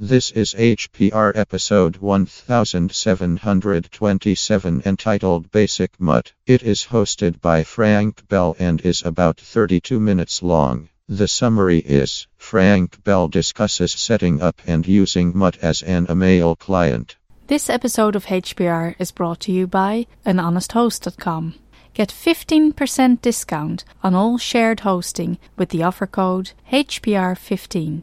This is HPR episode 1727 entitled Basic Mutt. It is hosted by Frank Bell and is about 32 minutes long. The summary is Frank Bell discusses setting up and using Mutt as an email client. This episode of HPR is brought to you by anhonesthost.com. Get 15% discount on all shared hosting with the offer code HPR15.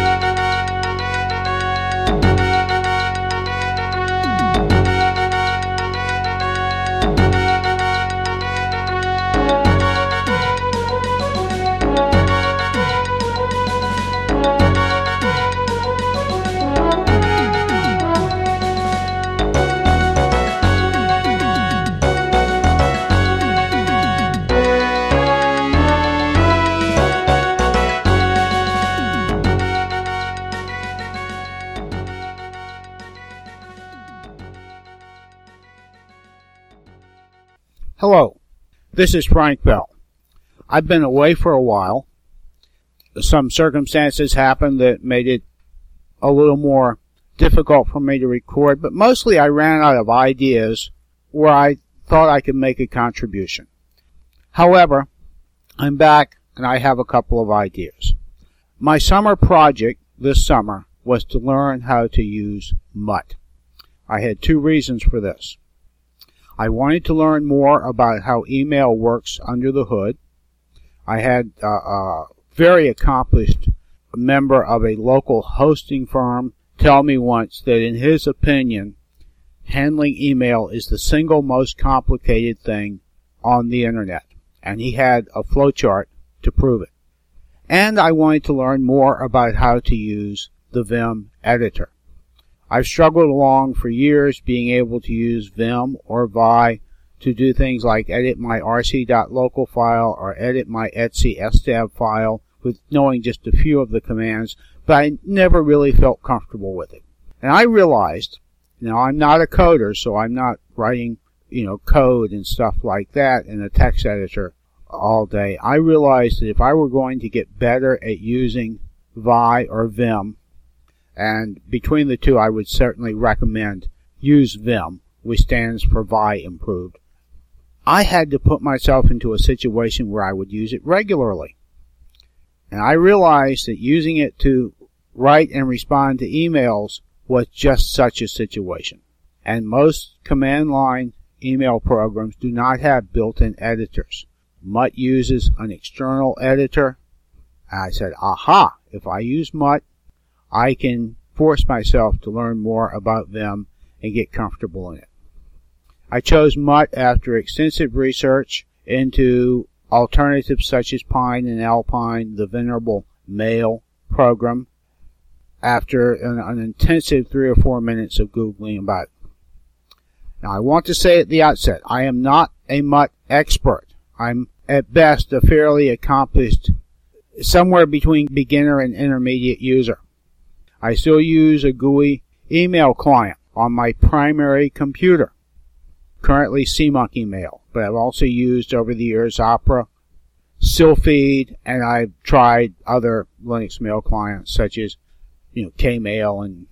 this is Frank Bell. I've been away for a while. Some circumstances happened that made it a little more difficult for me to record, but mostly I ran out of ideas where I thought I could make a contribution. However, I'm back and I have a couple of ideas. My summer project this summer was to learn how to use Mutt. I had two reasons for this. I wanted to learn more about how email works under the hood. I had uh, a very accomplished member of a local hosting firm tell me once that in his opinion, handling email is the single most complicated thing on the internet. And he had a flowchart to prove it. And I wanted to learn more about how to use the Vim editor. I've struggled along for years being able to use Vim or Vi to do things like edit my rc.local file or edit my etc fstab file with knowing just a few of the commands, but I never really felt comfortable with it. And I realized, now I'm not a coder, so I'm not writing, you know, code and stuff like that in a text editor all day. I realized that if I were going to get better at using Vi or Vim, and between the two, I would certainly recommend use Vim, which stands for Vi Improved. I had to put myself into a situation where I would use it regularly. And I realized that using it to write and respond to emails was just such a situation. And most command line email programs do not have built-in editors. Mutt uses an external editor. And I said, aha, if I use Mutt, I can force myself to learn more about them and get comfortable in it. I chose Mutt after extensive research into alternatives such as Pine and Alpine, the venerable Mail program, after an, an intensive three or four minutes of Googling about it. Now I want to say at the outset, I am not a Mutt expert. I'm at best a fairly accomplished, somewhere between beginner and intermediate user. I still use a GUI email client on my primary computer. Currently SeaMonkey Mail, but I've also used over the years Opera, Sylpheed, and I've tried other Linux mail clients such as, you know, Kmail and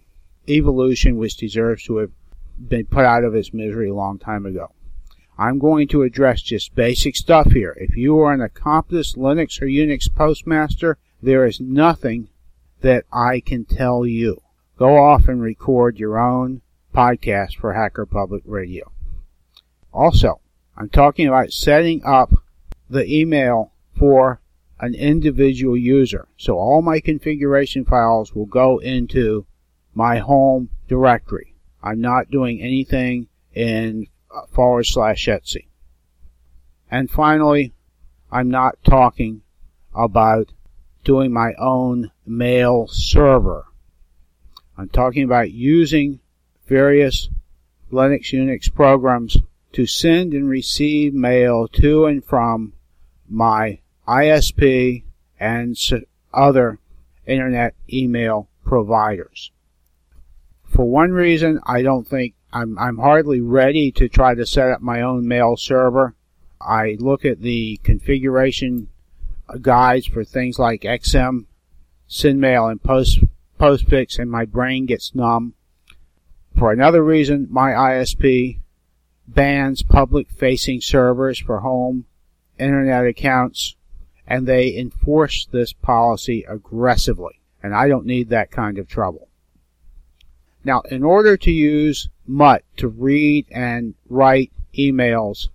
Evolution, which deserves to have been put out of its misery a long time ago. I'm going to address just basic stuff here. If you are an accomplished Linux or Unix postmaster, there is nothing that I can tell you. Go off and record your own podcast for Hacker Public Radio. Also, I'm talking about setting up the email for an individual user. So all my configuration files will go into my home directory. I'm not doing anything in uh, forward slash etc. And finally, I'm not talking about doing my own mail server. I'm talking about using various Linux Unix programs to send and receive mail to and from my ISP and other internet email providers. For one reason, I don't think I'm, I'm hardly ready to try to set up my own mail server. I look at the configuration guides for things like Exim, SendMail, and Post Postfix, and my brain gets numb. For another reason, my ISP bans public-facing servers for home internet accounts, and they enforce this policy aggressively. And I don't need that kind of trouble. Now, in order to use Mutt to read and write emails,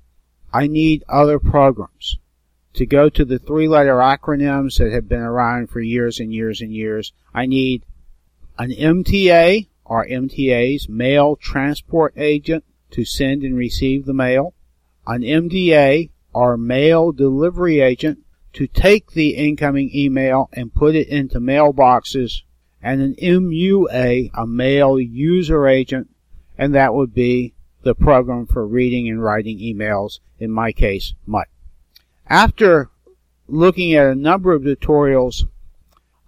I need other programs. To go to the three letter acronyms that have been around for years and years and years, I need an MTA or MTA's mail transport agent to send and receive the mail, an MDA or mail delivery agent to take the incoming email and put it into mailboxes, and an MUA, a mail user agent, and that would be the program for reading and writing emails, in my case, Mutt. After looking at a number of tutorials,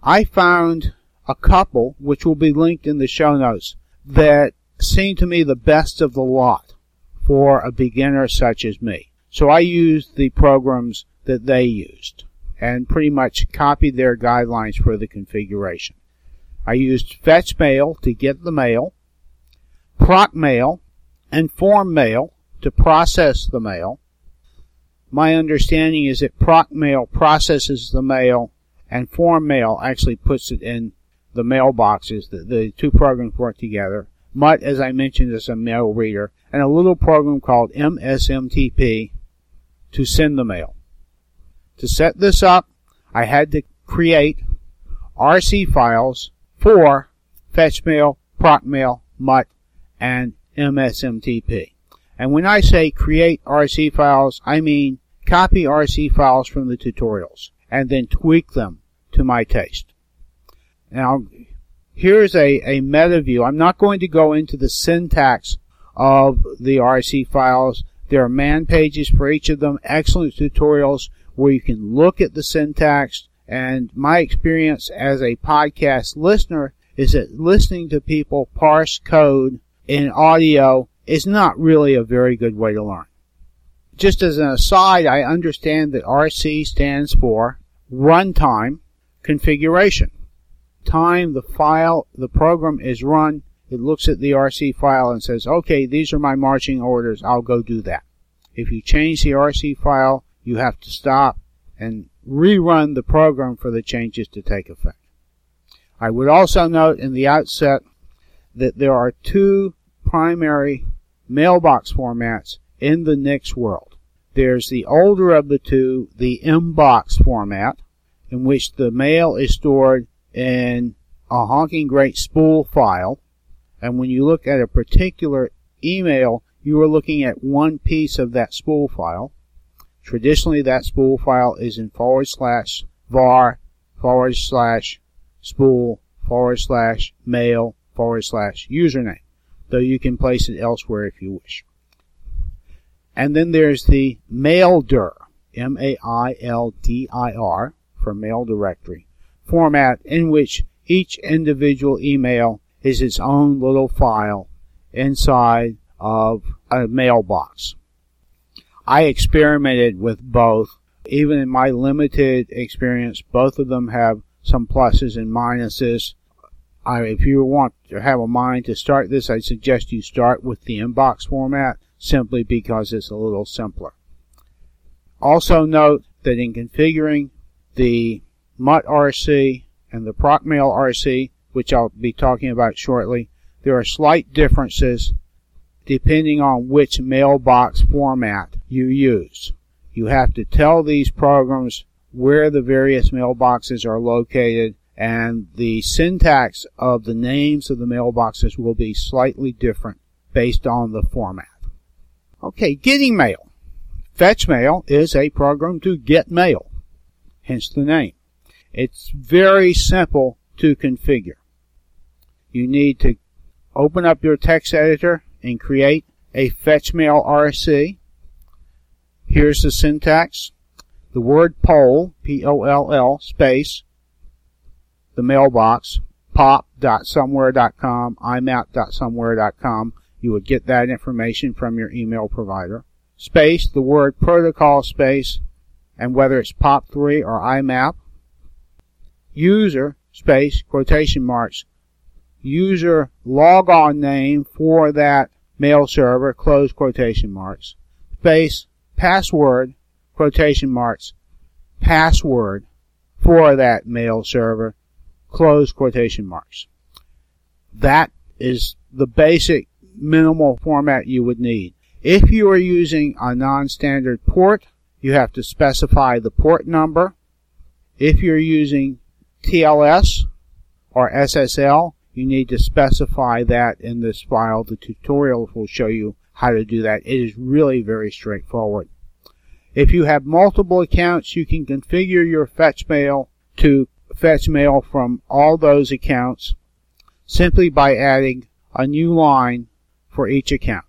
I found a couple, which will be linked in the show notes, that seem to me the best of the lot for a beginner such as me. So I used the programs that they used and pretty much copied their guidelines for the configuration. I used fetchmail to get the mail, procmail, and formail to process the mail. My understanding is that procmail processes the mail and formail actually puts it in the mailboxes. The, the two programs work together. Mutt, as I mentioned, is a mail reader, and a little program called MSMTP to send the mail. To set this up, I had to create RC files for fetchmail, proc mail, Mutt, and MSMTP. And when I say create RC files, I mean copy RC files from the tutorials and then tweak them to my taste. Now, here's a, a meta view. I'm not going to go into the syntax of the RC files. There are man pages for each of them, excellent tutorials where you can look at the syntax. And my experience as a podcast listener is that listening to people parse code in audio is not really a very good way to learn. Just as an aside, I understand that RC stands for runtime configuration. Time the file, the program is run, it looks at the RC file and says, okay, these are my marching orders, I'll go do that. If you change the RC file, you have to stop and rerun the program for the changes to take effect. I would also note in the outset that there are two primary mailbox formats in the Nix world. There's the older of the two, the mbox format, in which the mail is stored in a honking great spool file. And when you look at a particular email, you are looking at one piece of that spool file. Traditionally, that spool file is in forward slash var forward slash spool forward slash mail forward slash username though you can place it elsewhere if you wish. And then there's the maildir, M-A-I-L-D-I-R, for mail directory, format in which each individual email is its own little file inside of a mailbox. I experimented with both. Even in my limited experience, both of them have some pluses and minuses. I, if you want to have a mind to start this, I suggest you start with the mbox format simply because it's a little simpler. Also note that in configuring the Mutt RC and the ProcMail RC, which I'll be talking about shortly, there are slight differences depending on which mailbox format you use. You have to tell these programs where the various mailboxes are located and the syntax of the names of the mailboxes will be slightly different based on the format. Okay, getting mail. Fetchmail is a program to get mail, hence the name. It's very simple to configure. You need to open up your text editor and create a fetchmail RC. Here's the syntax. The word poll, P-O-L-L, space, the mailbox, pop.somewhere.com, imap.somewhere.com. You would get that information from your email provider. space, the word protocol space, and whether it's POP3 or IMAP. User space, quotation marks, user logon name for that mail server, close quotation marks, space, password, quotation marks, password for that mail server, close quotation marks. That is the basic minimal format you would need. If you are using a non-standard port, you have to specify the port number. If you're using TLS or SSL, you need to specify that in this file. The tutorial will show you how to do that. It is really very straightforward. If you have multiple accounts, you can configure your fetchmail to fetch mail from all those accounts simply by adding a new line for each account.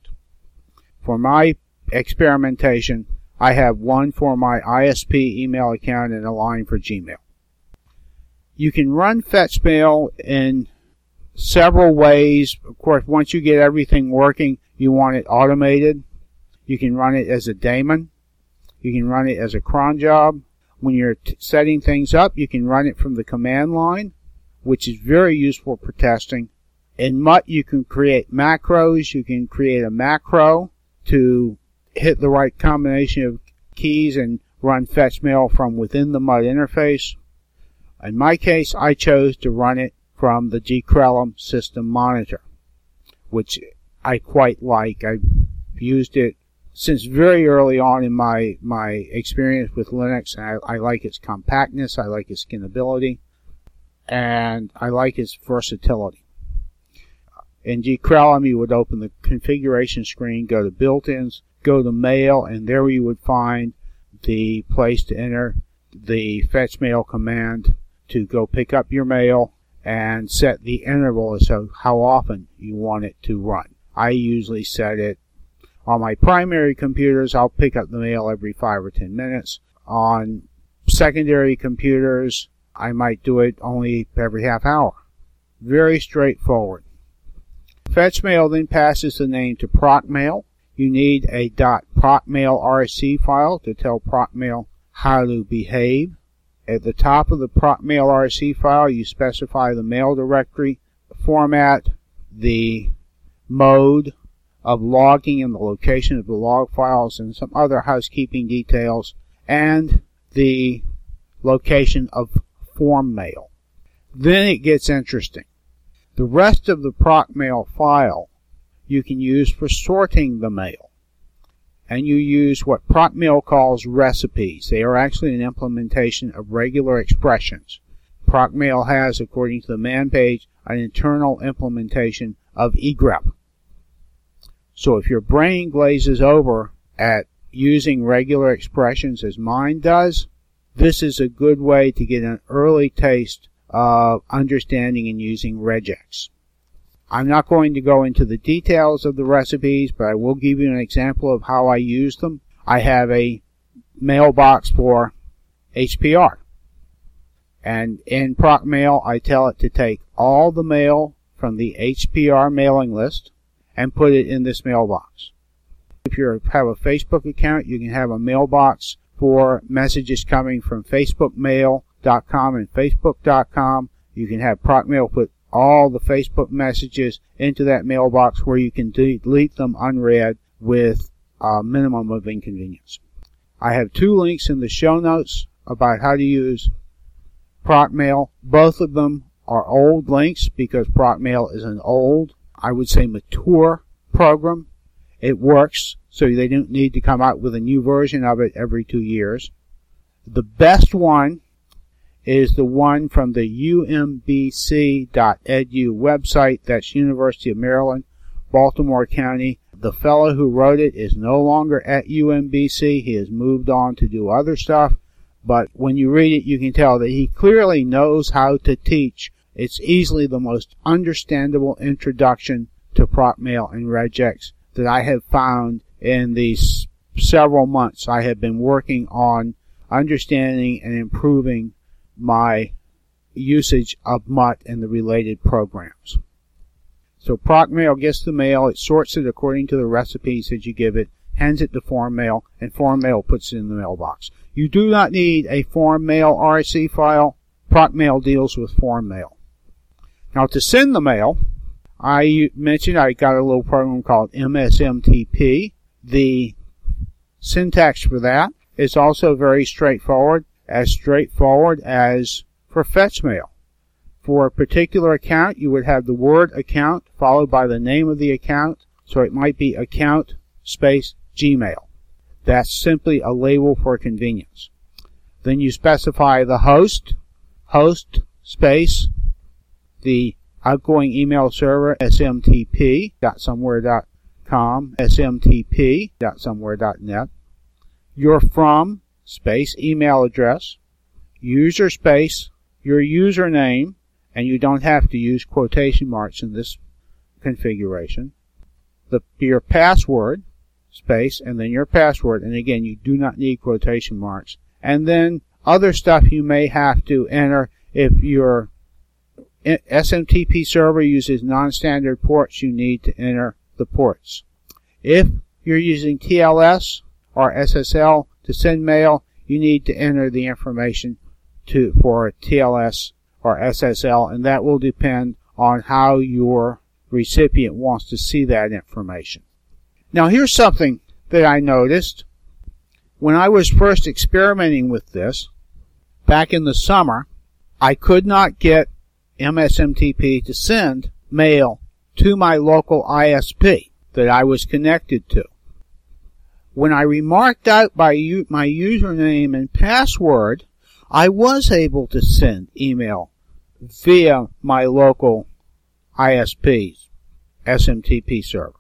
For my experimentation, I have one for my ISP email account and a line for Gmail. You can run fetchmail in several ways. Of course, once you get everything working, you want it automated. You can run it as a daemon. You can run it as a cron job. When you're t- setting things up, you can run it from the command line, which is very useful for testing. In Mutt, you can create macros. You can create a macro to hit the right combination of keys and run fetchmail from within the Mutt interface. In my case, I chose to run it from the GKrellM system monitor, which I quite like. I've used it since very early on in my, my experience with Linux, I, I like its compactness, I like its skinnability, and I like its versatility. In GKrellM, you would open the configuration screen, go to built-ins, go to mail, and there you would find the place to enter the fetchmail command to go pick up your mail and set the interval as to how often you want it to run. I usually set it on my primary computers, I'll pick up the mail every five or ten minutes. On secondary computers, I might do it only every half hour. Very straightforward. Fetchmail then passes the name to procmail. You need a .procmail.rc file to tell procmail how to behave. At the top of the procmail.rc file, you specify the mail directory, the format, the mode, of logging and the location of the log files and some other housekeeping details and the location of formail. Then it gets interesting. The rest of the procmail file you can use for sorting the mail. And you use what procmail calls recipes. They are actually an implementation of regular expressions. Procmail has, according to the man page, an internal implementation of egrep. So if your brain glazes over at using regular expressions as mine does, this is a good way to get an early taste of understanding and using regex. I'm not going to go into the details of the recipes, but I will give you an example of how I use them. I have a mailbox for HPR. And in ProcMail, I tell it to take all the mail from the HPR mailing list and put it in this mailbox. If you have a Facebook account, you can have a mailbox for messages coming from facebookmail.com and facebook.com. You can have ProcMail put all the Facebook messages into that mailbox where you can delete them unread with a minimum of inconvenience. I have two links in the show notes about how to use ProcMail. Both of them are old links because ProcMail is an old I would say, mature program. It works, so they don't need to come out with a new version of it every two years. The best one is the one from the umbc.edu website. That's University of Maryland, Baltimore County. The fellow who wrote it is no longer at UMBC. He has moved on to do other stuff. But when you read it, you can tell that he clearly knows how to teach it's easily the most understandable introduction to ProcMail and regex that I have found in these several months I have been working on understanding and improving my usage of Mutt and the related programs. So ProcMail gets the mail, it sorts it according to the recipes that you give it, hands it to Formail, and Formail puts it in the mailbox. You do not need a Formail RSC file. ProcMail deals with Formail. Now to send the mail, I mentioned I got a little program called MSMTP. The syntax for that is also very straightforward, as straightforward as for fetchmail. For a particular account, you would have the word account followed by the name of the account. So it might be account space Gmail. That's simply a label for convenience. Then you specify the host, host space, the outgoing email server smtp.somewhere.com, smtp.somewhere.net, your from space email address, user space, your username, and you don't have to use quotation marks in this configuration, the, your password, space, and then your password, and again, you do not need quotation marks, and then other stuff you may have to enter if your SMTP server uses non-standard ports, you need to enter the ports. If you're using TLS or SSL to send mail, you need to enter the information to, for TLS or SSL, and that will depend on how your recipient wants to see that information. Now here's something that I noticed. When I was first experimenting with this, back in the summer, I could not get MSMTP to send mail to my local ISP that I was connected to. When I remarked out by my username and password, I was able to send email via my local ISP's SMTP server.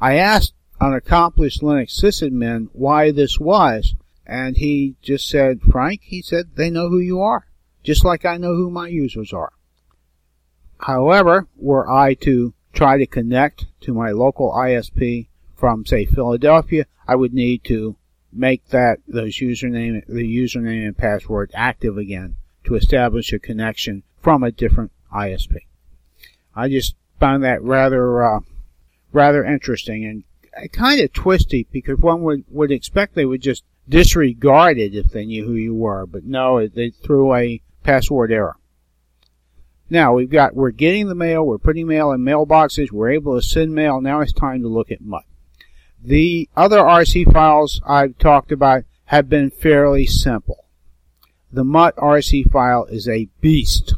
I asked an accomplished Linux sysadmin why this was, and he just said, Frank, he said, they know who you are, just like I know who my users are. However, were I to try to connect to my local ISP from, say, Philadelphia, I would need to make that, those username, the username and password active again to establish a connection from a different ISP. I just found that rather, uh, rather interesting and kind of twisty because one would, would expect they would just disregard it if they knew who you were, but no, they threw a password error. Now we've got, we're getting the mail, we're putting mail in mailboxes, we're able to send mail, now it's time to look at Mutt. The other RC files I've talked about have been fairly simple. The Mutt RC file is a beast.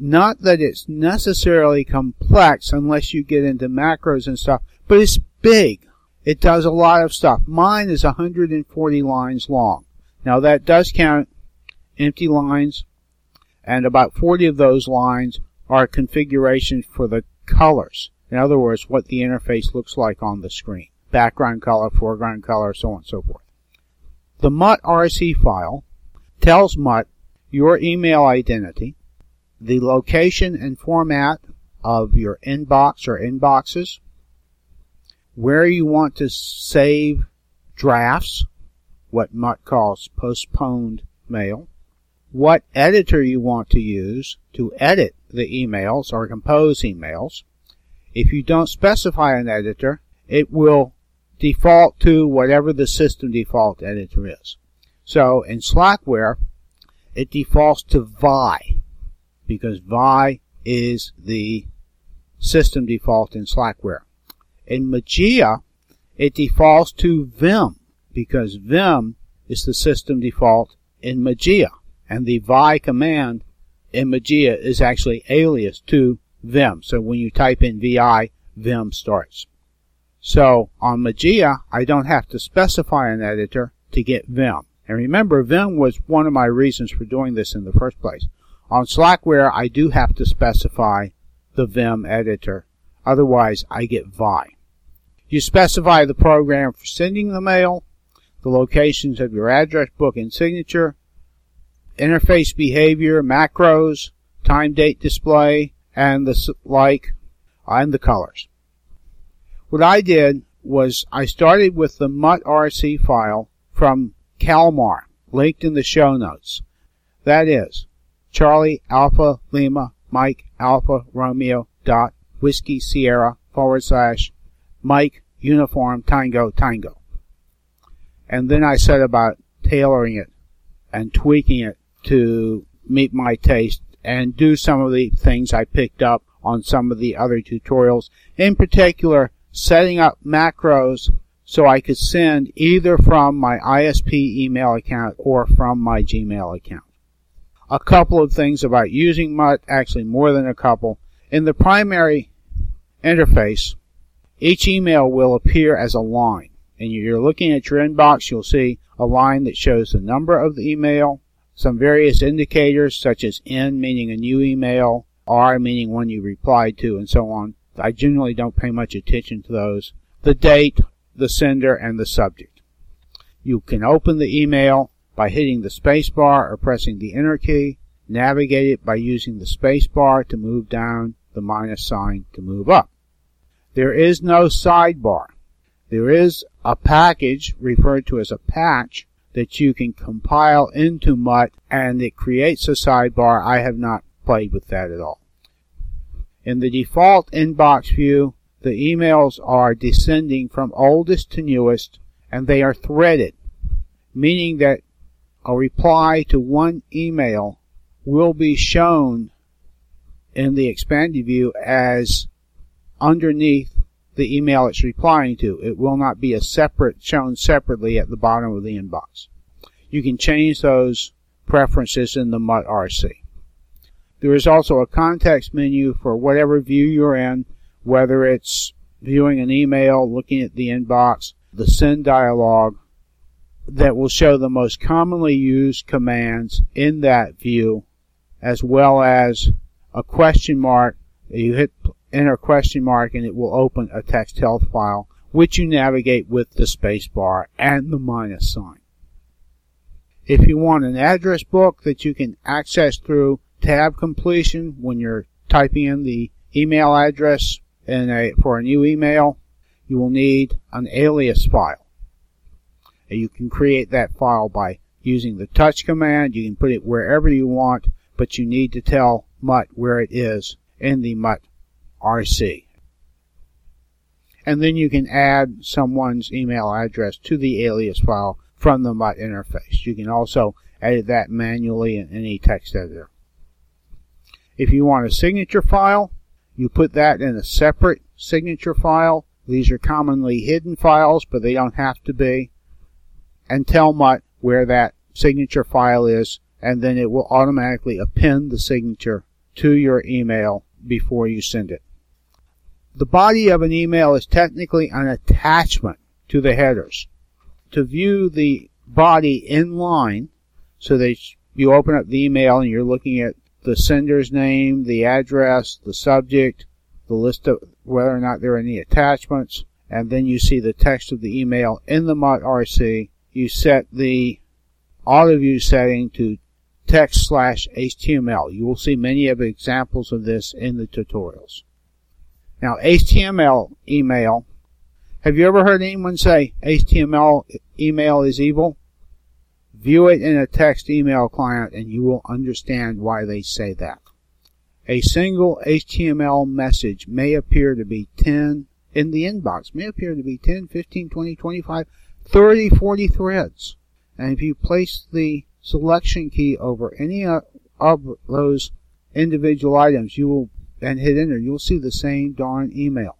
Not that it's necessarily complex unless you get into macros and stuff, but it's big. It does a lot of stuff. Mine is 140 lines long. Now that does count empty lines, and about 40 of those lines are configurations for the colors. In other words, what the interface looks like on the screen. Background color, foreground color, so on and so forth. The Mutt RC file tells Mutt your email identity, the location and format of your inbox or inboxes, where you want to save drafts, what Mutt calls postponed mail, what editor you want to use to edit the emails or compose emails. If you don't specify an editor, it will default to whatever the system default editor is. So in Slackware, it defaults to Vi because Vi is the system default in Slackware. In Mageia, it defaults to Vim because Vim is the system default in Mageia. And the vi command in Mageia is actually alias to Vim. So when you type in vi, Vim starts. So on Mageia, I don't have to specify an editor to get Vim. And remember, Vim was one of my reasons for doing this in the first place. On Slackware, I do have to specify the Vim editor. Otherwise, I get Vi. You specify the program for sending the mail, the locations of your address book and signature, interface behavior, macros, time date display, and the like, and the colors. What I did was I started with the muttrc file from Calmar, linked in the show notes. That is Charlie Alpha Lima Mike Alpha Romeo dot Whiskey Sierra forward slash Mike Uniform Tango Tango. and then I set about tailoring it and tweaking it to meet my taste and do some of the things I picked up on some of the other tutorials. In particular, setting up macros so I could send either from my ISP email account or from my Gmail account. A couple of things about using Mutt, actually more than a couple. In the primary interface, each email will appear as a line. And you're looking at your inbox, you'll see a line that shows the number of the email, some various indicators such as N meaning a new email, R meaning one you replied to, and so on. I generally don't pay much attention to those. The date, the sender, and the subject. You can open the email by hitting the spacebar or pressing the enter key, navigate it by using the spacebar to move down, the minus sign to move up. There is no sidebar. There is a package referred to as a patch that you can compile into Mutt and it creates a sidebar. I have not played with that at all. In the default inbox view, the emails are descending from oldest to newest and they are threaded, meaning that a reply to one email will be shown in the expanded view as underneath the email it's replying to. It will not be a separate, shown separately at the bottom of the inbox. You can change those preferences in the Mutt RC. There is also a context menu for whatever view you're in, whether it's viewing an email, looking at the inbox, the send dialog, that will show the most commonly used commands in that view, as well as a question mark. You hit enter question mark and it will open a text health file, which you navigate with the space bar and the minus sign. If you want an address book that you can access through tab completion when you're typing in the email address in a, for a new email, you will need an alias file. You can create that file by using the touch command. You can put it wherever you want, but you need to tell Mutt where it is in the Mutt RC. And then you can add someone's email address to the alias file from the Mutt interface. You can also edit that manually in any text editor. If you want a signature file, you put that in a separate signature file. These are commonly hidden files, but they don't have to be. And tell Mutt where that signature file is, and then it will automatically append the signature to your email before you send it. The body of an email is technically an attachment to the headers. To view the body in line, so that you open up the email and you're looking at the sender's name, the address, the subject, the list of whether or not there are any attachments, and then you see the text of the email in the Mutt RC. You set the auto view setting to text slash HTML. You will see many of examples of this in the tutorials. Now, HTML email. Have you ever heard anyone say HTML email is evil? View it in a text email client and you will understand why they say that. A single HTML message may appear to be 10 in the inbox, may appear to be 10, 15, 20, 25, 30, 40 threads. And if you place the selection key over any of those individual items, you will and hit enter, you'll see the same darn email.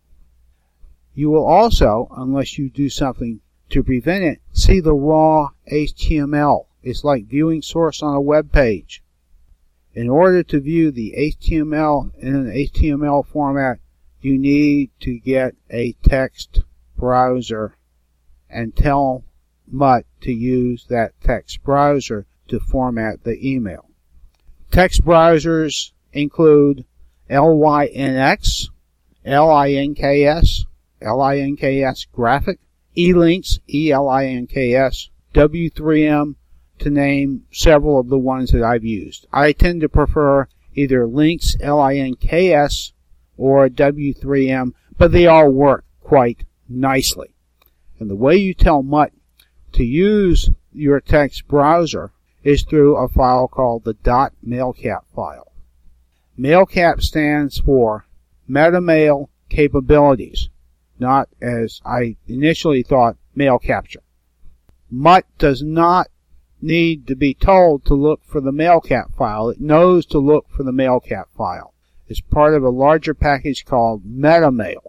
You will also, unless you do something to prevent it, see the raw HTML. It's like viewing source on a web page. In order to view the HTML in an HTML format, you need to get a text browser and tell Mutt to use that text browser to format the email. Text browsers include LYNX, LINKS, LINKS Graphic, eLinks, E-L-I-N-K-S, W3M, to name several of the ones that I've used. I tend to prefer either Links, L-I-N-K-S, or W3M, but they all work quite nicely. And the way you tell Mutt to use your text browser is through a file called the .mailcap file. MailCap stands for MetaMail Capabilities, not as I initially thought, mail capture. Mutt does not need to be told to look for the MailCap file. It knows to look for the MailCap file. It's part of a larger package called MetaMail.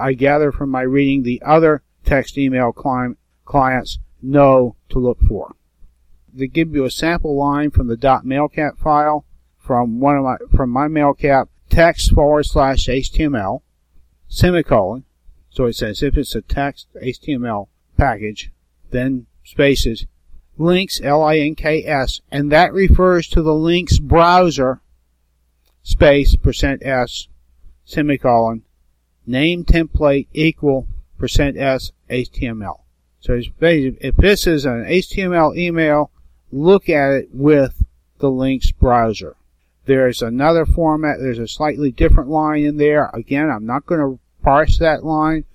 I gather from my reading the other text email client, clients know to look for. They give you a sample line from the .mailcap file from one of my from my mailcap text forward slash HTML semicolon. So it says if it's a text HTML package, then spaces links L I N K S, and that refers to the links browser space percent s semicolon name template equal percent s HTML. So if this is an HTML email, look at it with the links browser. There's another format. There's a slightly different line in there. Again, I'm not going to parse that line,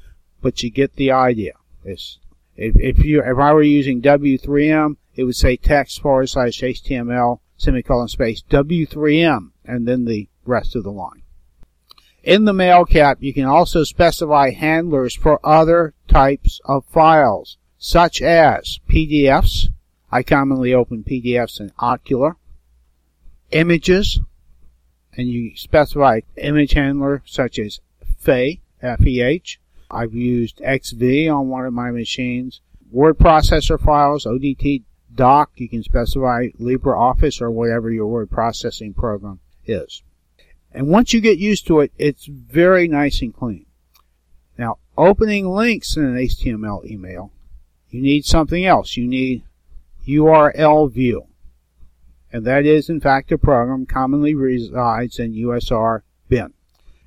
but you get the idea. It's, if, if you if I were using W3M, it would say text forward slash HTML semicolon space W3M and then the rest of the line. In the mailcap, you can also specify handlers for other types of files, such as PDFs. I commonly open PDFs in Okular. Images, and you specify image handler such as FEH, F-E-H. I've used XV on one of my machines. Word processor files, ODT doc, you can specify LibreOffice or whatever your word processing program is. And once you get used to it, it's very nice and clean. Now, opening links in an HTML email, you need something else. You need URL view. And that is, in fact, a program commonly resides in USR bin.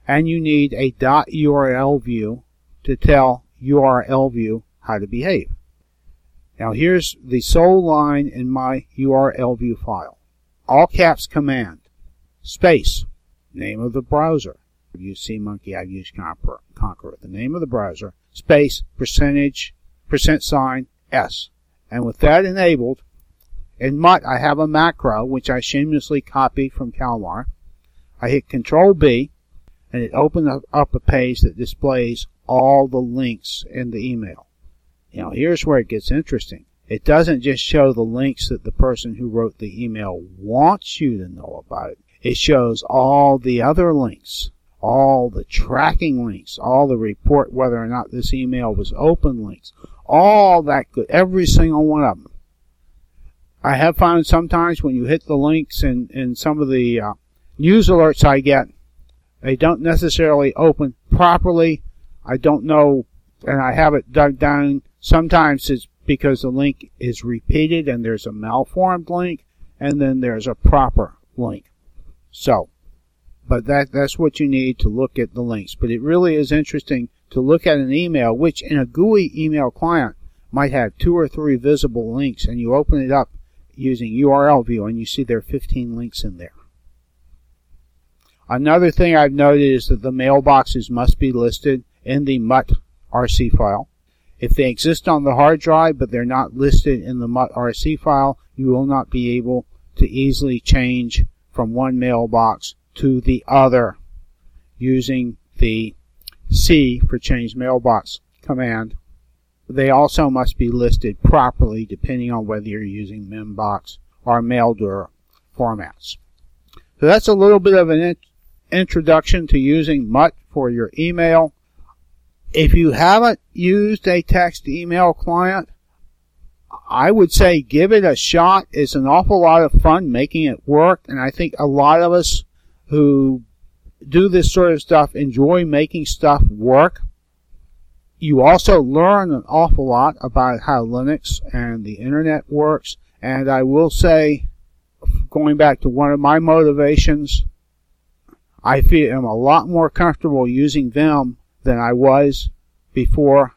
And you need a .url view to tell URL view how to behave. Now here's the sole line in my URL view file. All caps command, space, name of the browser. I've used SeaMonkey, I've used Konqueror. The name of the browser, space, percentage, percent sign, S. And with that enabled, in Mutt I have a macro which I shamelessly copied from Calmar. I hit Control B and it opens up a page that displays all the links in the email. Now here's where it gets interesting. It doesn't just show the links that the person who wrote the email wants you to know about it. It shows all the other links, all the tracking links, all the report whether or not this email was open links, all that good, every single one of them. I have found sometimes when you hit the links in, in some of the uh, news alerts I get, they don't necessarily open properly. I don't know, and I have it dug down. Sometimes it's because the link is repeated and there's a malformed link, and then there's a proper link. So, but that, that's what you need to look at the links. But it really is interesting to look at an email, which in a GUI email client might have two or three visible links, and you open it up using URL view and you see there are 15 links in there. Another thing I've noted is that the mailboxes must be listed in the Mutt RC file. If they exist on the hard drive but they're not listed in the Mutt RC file, you will not be able to easily change from one mailbox to the other using the C for change mailbox command. They also must be listed properly depending on whether you're using mbox or Maildir formats. So that's a little bit of an in- introduction to using Mutt for your email. If you haven't used a text email client, I would say give it a shot. It's an awful lot of fun making it work, and I think a lot of us who do this sort of stuff enjoy making stuff work. You also learn an awful lot about how Linux and the internet works, and I will say, going back to one of my motivations, I feel I'm a lot more comfortable using Vim than I was before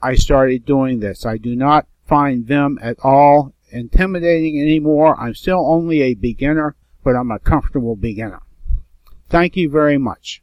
I started doing this. I do not find them at all intimidating anymore. I'm still only a beginner, but I'm a comfortable beginner. Thank you very much.